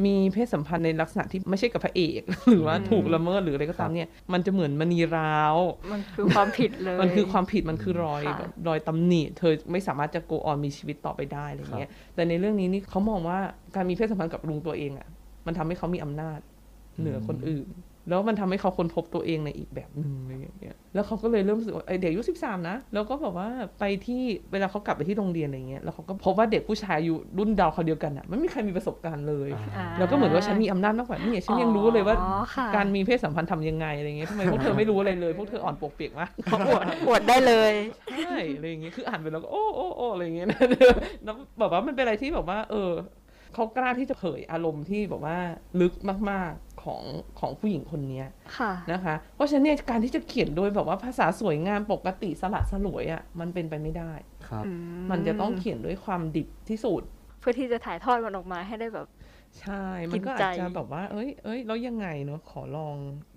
มีเพศสัมพันธ์ในลักษณะที่ไม่ใช่กับพระเอก หรือว่าถูกละเมิดหรืออะไรก็ตามเนี่ย มันจะเหมือนมณีร้าว มันคือความผิดเลย มันคือความผิดมันคือรอยค่ะแบบรอยตำหนิ เธอไม่สามารถจะ go on มีชีวิตต่อไปได้อะไรเงี้ย แต่ในเรื่องนี้นี่เขามองว่าการมีเพศสัมพันธ์กับลุงตัวเองอะ่ะ มันทำให้เขามีอำนาจเหนือคนอื่น แล้วมันทำให้เขาค้นพบตัวเองในอีกแบบหนึ่งอะไรอย่างเงี้ย แล้วเขาก็เลยเริ่มรู้สึกว่าไอยเด็กอายุสิบสามนะ แล้วก็แบบว่าไปที่เวลาเขากลับไปที่โรงเรียนอะไรเงี้ย แล้วเขาก็พบว่าเด็กผู้ชายอายู่รุ่นดาวเขาวเดียวกันอะ่ะไม่มีใครมีประสบการณ์เลยอ่าแล้วก็เหมือนว่าฉันมีอำนาจมากกว่านี่ฉันยังรู้เลยว่าอ๋อค่ะการมีเพศสัมพันธ์ทำยังไงอะไรเงี้ยทำไมพวกเธอไม่รู้อะไรเลย พวกเธออ่อนปวกเปียกมากเขาอวดอวดได้เลย ใช่อะไรอย่างเงี้ย คืออ่านไปแล้วก็โอ้โอ้โอ้อะไรอย่างเงี้ยนะแล้วแบบว่ามันเป็นอะไรที่แบบว่า เออเขากล้าที่จะเผยอารมณ์ที่แบบว่าลึกมากๆ ของของผู้หญิงคนเนี้ยค่ะนะคะ เพราะฉะนั้นเนี่ยการที่จะเขียนโดยแบบว่าภาษาสวยงามปกติสละสลวยอะ่ะมันเป็นไปไม่ได้ครับอืมันจะต้องเขียนด้วยความดิบที่สุดเพื่อที่จะถ่ายทอดมันออกมาให้ได้แบบใช่ มันก็กินใจอาจจะแบบว่า เอ้ยเอ้ยแล้วยังไงเนาะ ขอลอง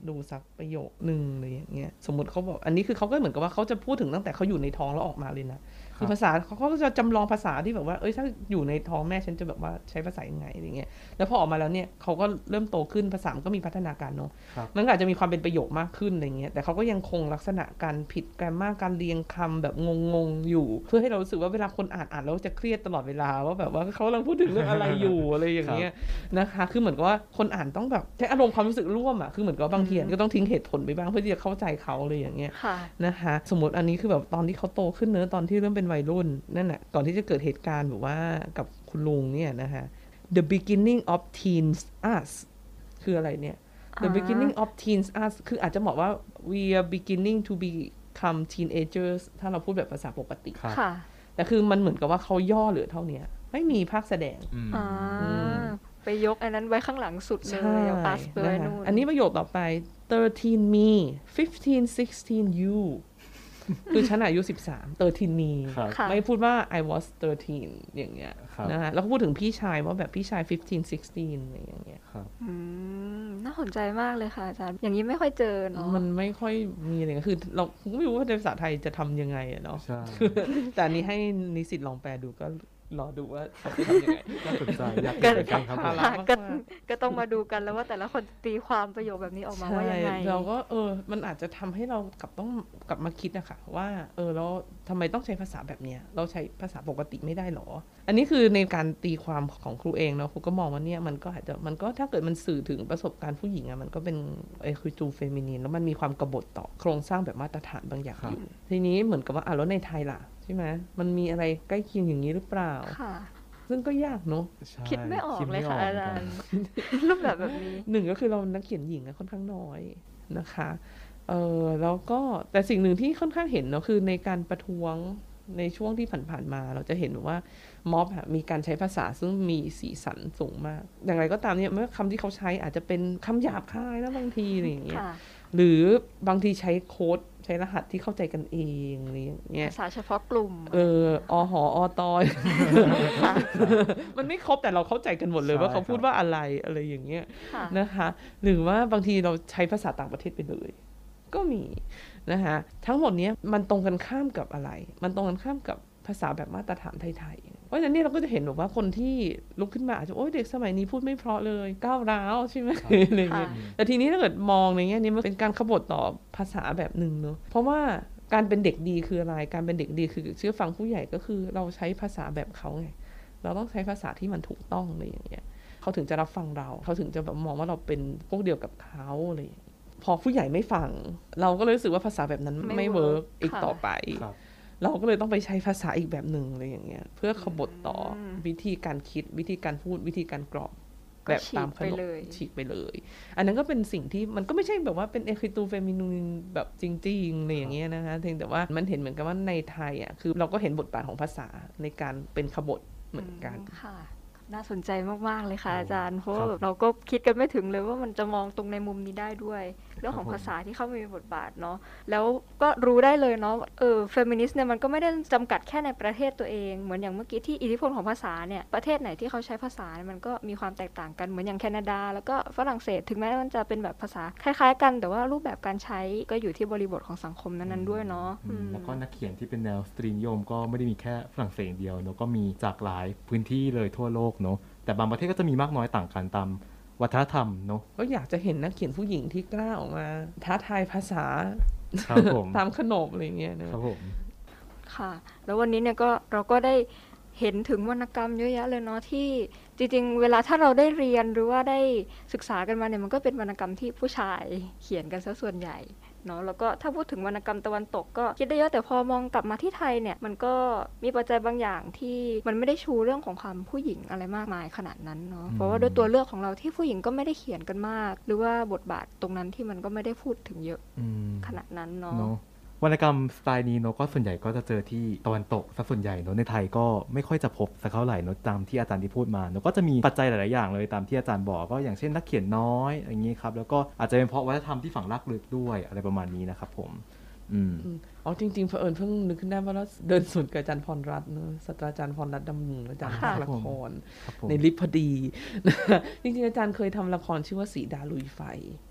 ดูสักประโยคหนึ่งอะไรอย่างเงี้ย สมมติเขาบอก อันนี้คือเขาก็เหมือนกับว่าเขาจะพูดถึงตั้งแต่เขาอยู่ในท้องแล้วออกมาเลยนะ คือภาษาเขาเขาก็จะจำลองภาษาที่แบบว่า เอ้ยถ้าอยู่ในท้องแม่ฉันจะแบบว่าใช้ภาษายังไงอะไรเงี้ย แล้วพอออกมาแล้วเนี่ยเขาก็เริ่มโตขึ้นภาษามันก็มีพัฒนาการเนาะครับมันก็อาจจะมีความเป็นประโยคมากขึ้นอะไรเงี้ย แต่เขาก็ยังคงลักษณะการผิดแกรมมาการเรียงคำแบบงงๆอยู่ เพื่อให้เรารู้สึกว่าเวลาคนอ่านอ่านแล้วจะเครียดตลอดเวลาว่าแบบว่าเขากำลังพูดถึงเรื่องอะไรอยู่อะไรอย่างเงี้ยนะคะ คือเหมือนกับว่าคนอ่านต้องแบบใช้อารมณ์ความรู้สึกร่วมอะ คือเหมือนกับว่าบางทีอะก็ต้องทิ้งเหตุผลไปบ้างเพื่อที่จะเข้าใจเขาเลยอย่างเงี้ยค่ะนะคะ สมมติอันนี้คือแบบตอนที่เขาโตขึ้นเนอะตอนที่เริ่มเป็นวัยรุ่นนั่นแหละก่อนที่จะเกิดเหตุการณ์แบบว่ากับคุณลุงเนี่ยนะคะ the beginning of teens us คืออะไรเนี่ย the อ่า beginning of teens us คืออาจจะบอกว่า we are beginning to become teenagers ถ้าเราพูดแบบภาษาปกติครับค่ะ แต่คือมันเหมือนกับว่าเขาย่อเหลือเท่าเนี้ยไม่มีภาคแสดงอืมอ่าไปยกอันนั้นไว้ข้างหลังสุดเลยใช่เอาพาสไปไว้นะคะนู่นอันนี้ประโยคต่อไป 13 me 15 16 you คือฉันอายุ 13 13 me ครับค่ะไม่พูดว่า I was 13 อย่างเงี้ยครับนะฮะแล้วก็พูดถึงพี่ชายว่าแบบพี่ชาย 15 16อะไรอย่างเงี้ยครับอืมน่าสนใจมากเลยค่ะอาจารย์ อย่างนี้ไม่ค่อยเจอเนาะมันไม่ค่อยมีอะไรคือ เราไม่รู้ว่าในภาษาไทยจะทำยังไงอะเนาะใช่แต่อันนี้ให้นิสิตลองแปลดูก็ รอดูว่าเขาจะทำยังไง น่าสนใจอยากก็เห็นเหมือนกันครับผมรัค่ะกมากก็ก็ต้องมาดูกันแล้วว่าแต่ละคนตีความประโยคแบบนี้ออกมาว่ายังไงใช่เราก็เออ มันอาจจะทำให้เรากลับต้องกลับมาคิดอะค่ะว่า เออแล้วทำไมต้องใช้ภาษาแบบเนี้ย เราใช้ภาษาปกติไม่ได้หรอ อันนี้คือในการตีความของครูเองเนาะครูก็มองว่าเนี่ยมันก็อาจจะมันก็ถ้าเกิดมันสื่อถึงประสบการณ์ผู้หญิงอะมันก็เป็นไอ้คือจูเฟมินีนแล้วมันมีความกบฏต่อโครงสร้างแบบมาตรฐานบางอย่างครับ อยู่ ทีนี้เหมือนกับว่าอะแล้วในไทยล่ะ ใช่ไหมมันมีอะไรใกล้เคียงอย่างนี้หรือเปล่า ค่ะ ซึ่งก็ยากเนาะใช่คิดไม่ออกดเลยไม่ค่ะกอาเหมืนจากันรย์รูปแบบแบบนี้หนึ่งก็คือเรานักเขียนหญิงอะค่อนข้างน้อยนะคะเออแล้วก็แต่สิ่งหนึ่งที่ค่อนข้างเห็นเนาะคือในการประท้วงในช่วงที่ผ่านๆมา เราจะเห็นว่าม็อบอะมีการใช้ภาษาซึ่งมีสีสันสูงมาก อย่างไรก็ตามเนี่ยเมื่อคำที่เขาใช้อาจจะเป็นคำหยาบคายนะบางทีอะไรอย่างเงี้ยค่ะหรือบางทีใช้โค้ด ใช้รหัสที่เข้าใจกันเองอะไรอย่างเงี้ยภาษาเฉพาะกลุ่ม เอออหออตอยมันไม่ครบแต่เราเข้าใจกันหมดเลยใช่ว่าเขาพูดครับว่าอะไรอะไรอย่างเงี้ยค่ะนะคะ หรือว่าบางทีเราใช้ภาษาต่างประเทศไปเลย ก็มีนะคะทั้งหมดเนี้ยมันตรงกันข้ามกับอะไร มันตรงกันข้ามกับภาษาแบบมาตรฐานไทยๆ เพราะฉะนั้นเนี่ยเราก็จะเห็นแบบว่าคนที่ลุกขึ้นมาอาจจะโอ้ยเด็กสมัยนี้พูดไม่เพราะเลยก้าวร้าวใช่ไหมอะไรอย่างเงี้ยค่ะแต่ทีนี้ถ้าเกิดมองในแง่นี้มันเป็นการขบฏต่อภาษาแบบหนึ่งเนอะเพราะว่าการเป็นเด็กดีคืออะไร การเป็นเด็กดีคือเชื่อฟังผู้ใหญ่ก็คือเราใช้ภาษาแบบเขาไงเราต้องใช้ภาษาที่มันถูกต้องอะไรอย่างเงี้ยเขาถึงจะรับฟังเรา เขาถึงจะแบบมองว่าเราเป็นพวกเดียวกับเขาอะไรอย่างเงี้ยพอผู้ใหญ่ไม่ฟัง เราก็เลยรู้สึกว่าภาษาแบบนั้นไม่ไม่ work work อีกค่ะต่อไปครับ เราก็เลยต้องไปใช้ภาษาอีกแบบหนึ่งอะไรอย่างเงี้ย เพื่อขบฏต่ออมวิธีการคิดวิธีการพูดวิธีการกรอบก็แบบฉีกตามขไปเลยฉีกไปเลย อันนั้นก็เป็นสิ่งที่มันก็ไม่ใช่แบบว่าเป็น écriture féminine แบบจริงๆอะไรอย่างเงี้ยนะคะเพียงแต่ว่ามันเห็นเหมือนกับว่าในไทยอะคือเราก็เห็นบทบาทของภาษาในการเป็นขบฏเหมือนกันอืมค่ะน่าสนใจมาก ๆ เลยค่ะโอ้อาจารย์ เพราะว่าครับแบบเราก็คิดกันไม่ถึงเลยว่ามันจะมองตรงในมุมนี้ได้ด้วยเรื่องของครับผมภาษาที่เข้ามามีบทบาทเนาะแล้วก็รู้ได้เลยเนาะเออเฟมินิสต์เนี่ยมันก็ไม่ได้จำกัดแค่ในประเทศตัวเองเหมือนอย่างเมื่อกี้ที่อิทธิพลของภาษาเนี่ยประเทศไหนที่เขาใช้ภาษาเนี่ยมันก็มีความแตกต่างกันเหมือนอย่างแคนาดา แล้วก็ฝรั่งเศสถึงแม้มันจะเป็นแบบภาษาคล้ายๆ กัน แต่ว่ารูปแบบการใช้ก็อยู่ที่บริบทของสังคมนั้นๆด้วยเนาะอืมอืมแล้วก็นักเขียนที่เป็นแนวสตรีนิยมก็ไม่ได้มีแค่ฝรั่งเศสอย่างเดียวเนอะก็มีจากหลายพื้นที่เลยทั่วโลกเนอะแต่บางประเทศก็จะมีมากน้อยต่างกันตาม วัฒนธรรมเนอะก็อยากจะเห็นนักเขียนผู้หญิงที่กล้าออกมา ท้าทายภาษาครับผมตามขนบอะไรเงี้ยนะครับผมค่ะ แล้ววันนี้เนี่ยก็เราก็ได้เห็นถึงวรรณกรรมเยอะแยะเลยเนาะที่จริงๆ เวลาถ้าเราได้เรียนหรือว่าได้ศึกษากันมาเนี่ยมันก็เป็นวรรณกรรมที่ผู้ชายเขียนกันซะส่วนใหญ่ เนาะแล้วก็ถ้าพูดถึงวรรณกรรมตะวันตกก็คิดได้เยอะแต่พอมองกลับมาที่ไทยเนี่ยมันก็มีปัจจัยบางอย่างที่มันไม่ได้ชูเรื่องของความผู้หญิงอะไรมากมายขนาดนั้นเนาะเพราะว่าด้วยตัวเลือกของเราที่ผู้หญิงก็ไม่ได้เขียนกันมาก หรือว่าบทบาทตรงนั้นที่มันก็ไม่ได้พูดถึงเยอะอืมขนาดนั้นเนาะเนอะ วรรณกรรมสไตล์นี้เนอะก็ส่วนใหญ่ก็จะเจอที่ตะวันตกซะส่วนใหญ่เนอะในไทยก็ไม่ค่อยจะพบสักเท่าไหร่เนอะตามที่อาจารย์ที่พูดมาเนอะก็จะมีปัจจัยหลาย ๆ อย่างเลยตามที่อาจารย์บอกก็อย่างเช่นนักเขียนน้อยอย่างนี้ครับแล้วก็อาจจะเป็นเพราะวัฒนธรรมที่ฝังรากลึกด้วยอะไรประมาณนี้นะครับผมอืมอืมอ๋อจริงๆเผอิญเพิ่งนึกขึ้นได้ว่าเราเดินสวนกับอาจารย์พรรัตน์เนอะศาสตราจารย์พรรัตน์ดำรุงอาจารย์ค่ะภาคละครครับผมในลิฟต์พอดีนะจริงๆอาจารย์เคยทำละครชื่อว่าสีดาลุยไฟอ่าอ่า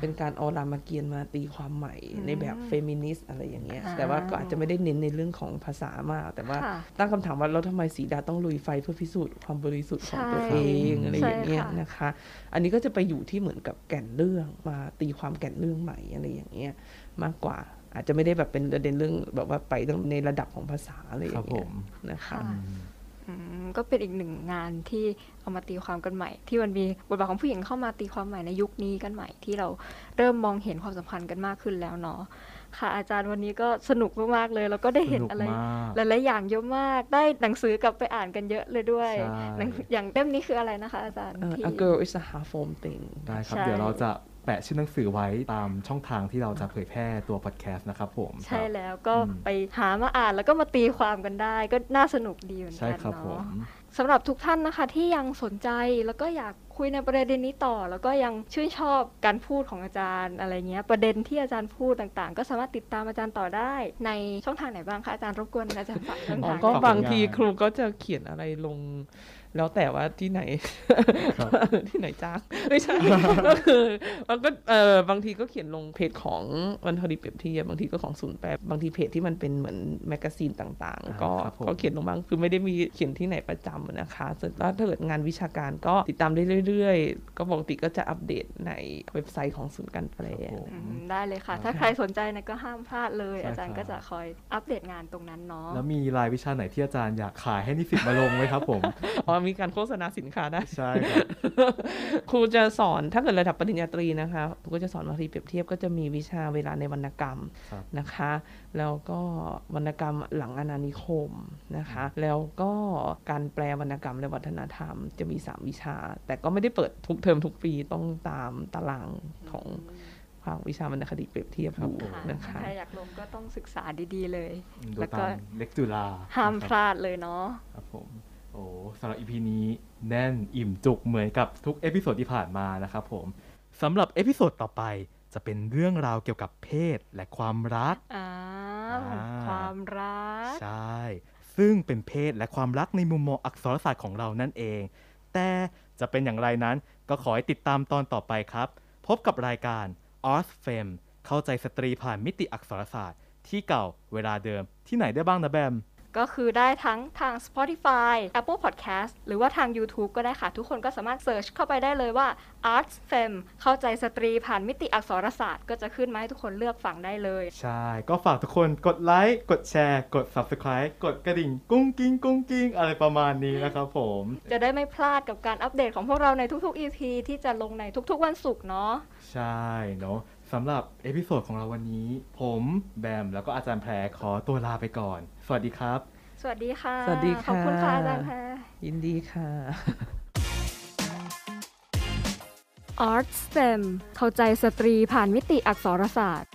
เป็นการเอารามเกียรติ์มาตีความใหม่อืมในแบบเฟมินิสต์อะไรอย่างเงี้ยอ่าแต่ว่าก็อาจจะไม่ได้เน้นในเรื่องของภาษามาก แต่ว่าค่ะตั้งคำถามว่าแล้วทำไมสีดาต้องลุยไฟเพื่อพิสูจน์ความบริสุทธิ์ของตัวเองใช่อะไรอย่างเงี้ยใช่ค่ะนะคะ อันนี้ก็จะไปอยู่ที่เหมือนกับแก่นเรื่องมาตีความแก่นเรื่องใหม่อะไรอย่างเงี้ยมากกว่าอาจจะไม่ได้แบบเป็นประเด็นเรื่องแบบว่าไปในระดับของภาษาอะไรอครัย่าบงผเงี้ยมนะคะค่ะอืม ก็เป็นอีกหนึ่งงานที่เอามาตีความกันใหม่ ที่มันมีบทบาทของผู้หญิงเข้ามาตีความใหม่ในยุคนี้กันใหม่ที่เราเริ่มมองเห็นความสำคัญกันมากขึ้นแล้วเนาะค่ะอาจารย์วันนี้ก็สนุกมากๆเลย แล้วก็ได้เห็นอะไรสนุกมากหลายๆอย่างเยอะมาก ได้หนังสือกลับไปอ่านกันเยอะเลยด้วยใช่หนังอย่างเล่มนี้คืออะไรนะคะอาจารย์เอ่อที่ A girl is a half formed thing ได้ครับใช่เดี๋ยวเราจะ แปะชื่อหนังสือไว้ตามช่องทางที่เราจะเผยแพร่ตัวพอดแคสต์นะครับผม ใช่ครับแล้วก็อืมไปหามาอ่านแล้วก็มาตีความกันได้ ก็น่าสนุกดีเหมือนใช่กันครับผเนาะมสำหรับทุกท่านนะคะที่ยังสนใจแล้วก็อยากคุยในประเด็นนี้ต่อ แล้วก็ยังชื่นชอบการพูดของอาจารย์อะไรเงี้ยประเด็นที่อาจารย์พูดต่างๆ ก็สามารถติดตามอาจารย์ต่อได้ ในช่องทางไหนบ้างคะอาจารย์รบกวนอาจารย์ฝากช่องอ๋อทางก็ขอบคุณบางทีงานครูก็จะเขียนอะไรลง แล้วแต่ว่าที่ไหนครับที่ไหนจ้างไม่ใช่ก็คือมันก็เออบางทีก็เขียนลงเพจของวรรณคดีเปรียบเทียบบางทีก็ของศูนย์แปลบางทีเพจที่มันเป็นเหมือน magazine ต่างๆ ก็ครับผมก็เขียนลงบ้างคือไม่ได้มีเขียนที่ไหนประจำนะคะส่วนแล้วถ้าเกิดงานวิชาการก็ติดตามได้เรื่อยๆ ก็ปกติก็จะอัปเดตในเว็บไซต์ของศูนย์การแปลครับผมอืมได้เลยค่ะ ถ้าใครสนใจเนะก็ห้ามพลาดเลยใช่อาจารย์ครับก็จะคอยอัปเดตงานตรงนั้นเนาะแล้วมีรายวิชาไหนที่อาจารย์อยากขายให้นิสิตมาลงไหมครับผมอ๋อมีการโฆษณาสินค้าได้ ใช่ครับ ครูจะสอนถ้าเกิดระดับปริญญาตรีนะคะครูก็จะสอนวารีเปรียบเทียบก็จะมีวิชาเวลาในวรรณกรรมครับนะคะ แล้วก็วรรณกรรมหลังอาณานิคมนะคะ แล้วก็การแปลวรรณกรรมและวัฒนธรรมจะมี 3 วิชา แต่ก็ไม่ได้เปิดทุกเทอมทุกปีต้องตามตารางของภาควิชาวรรณคดีเปรียบเทียบครับดูผมค่ะนะคะใครอยากลงก็ต้องศึกษาดีๆเลยดูแล้วก็ตามเล็กจุฬาห้ามพนะครับลาดเลยเนาะครับผมโอ้สำหรับ EP นี้แน่นอิ่มจุกเหมือนกับทุก episode ที่ผ่านมานะครับผมสำหรับ episode ต่อไปจะเป็นเรื่องราวเกี่ยวกับเพศและความรักอ่าอ่าความรัก ใช่ ซึ่งเป็นเพศและความรักในมุมมองอักษรศาสตร์ของเรานั่นเอง แต่จะเป็นอย่างไรนั้นก็ขอให้ติดตามตอนต่อไปครับ พบกับรายการ Arts Fem เข้าใจสตรีผ่านมิติอักษรศาสตร์ ที่เก่าเวลาเดิมที่ไหนได้บ้างนะแบม ก็คือได้ทั้งทาง Spotify Apple Podcast หรือว่าทาง YouTube ก็ได้ค่ะ ทุกคนก็สามารถเ e ิร์ชเข้าไปได้เลยว่า Arts Fem เข้าใจสตรีผ่านมิติอักษรศาสตร์ ก็จะขึ้นมาให้ทุกคนเลือกฟังได้เลย ใช่ ก็ฝากทุกคนกดไลค์กดแชร์ กด Subscribe กดกระดิ่ง กุ้งกิ้งกุ้งกิ้งอะไรประมาณนี้นะครับผม จะได้ไม่พลาดกับการอัปเดตของพวกเราในทุกๆ EP ที่จะลงในทุกๆวันศุกร์เนาะใช่เนาะ สำหรับ episode ของเราวันนี้ ผมแบมแล้วก็อาจารย์แพรขอตัวลาไปก่อน สวัสดีครับ สวัสดีค่ะ สวัสดีขอบคุณค่ะค่ะอาจารย์แพรยินดีค่ะ Arts Fem เข้าใจสตรีผ่านมิติอักษรศาสตร์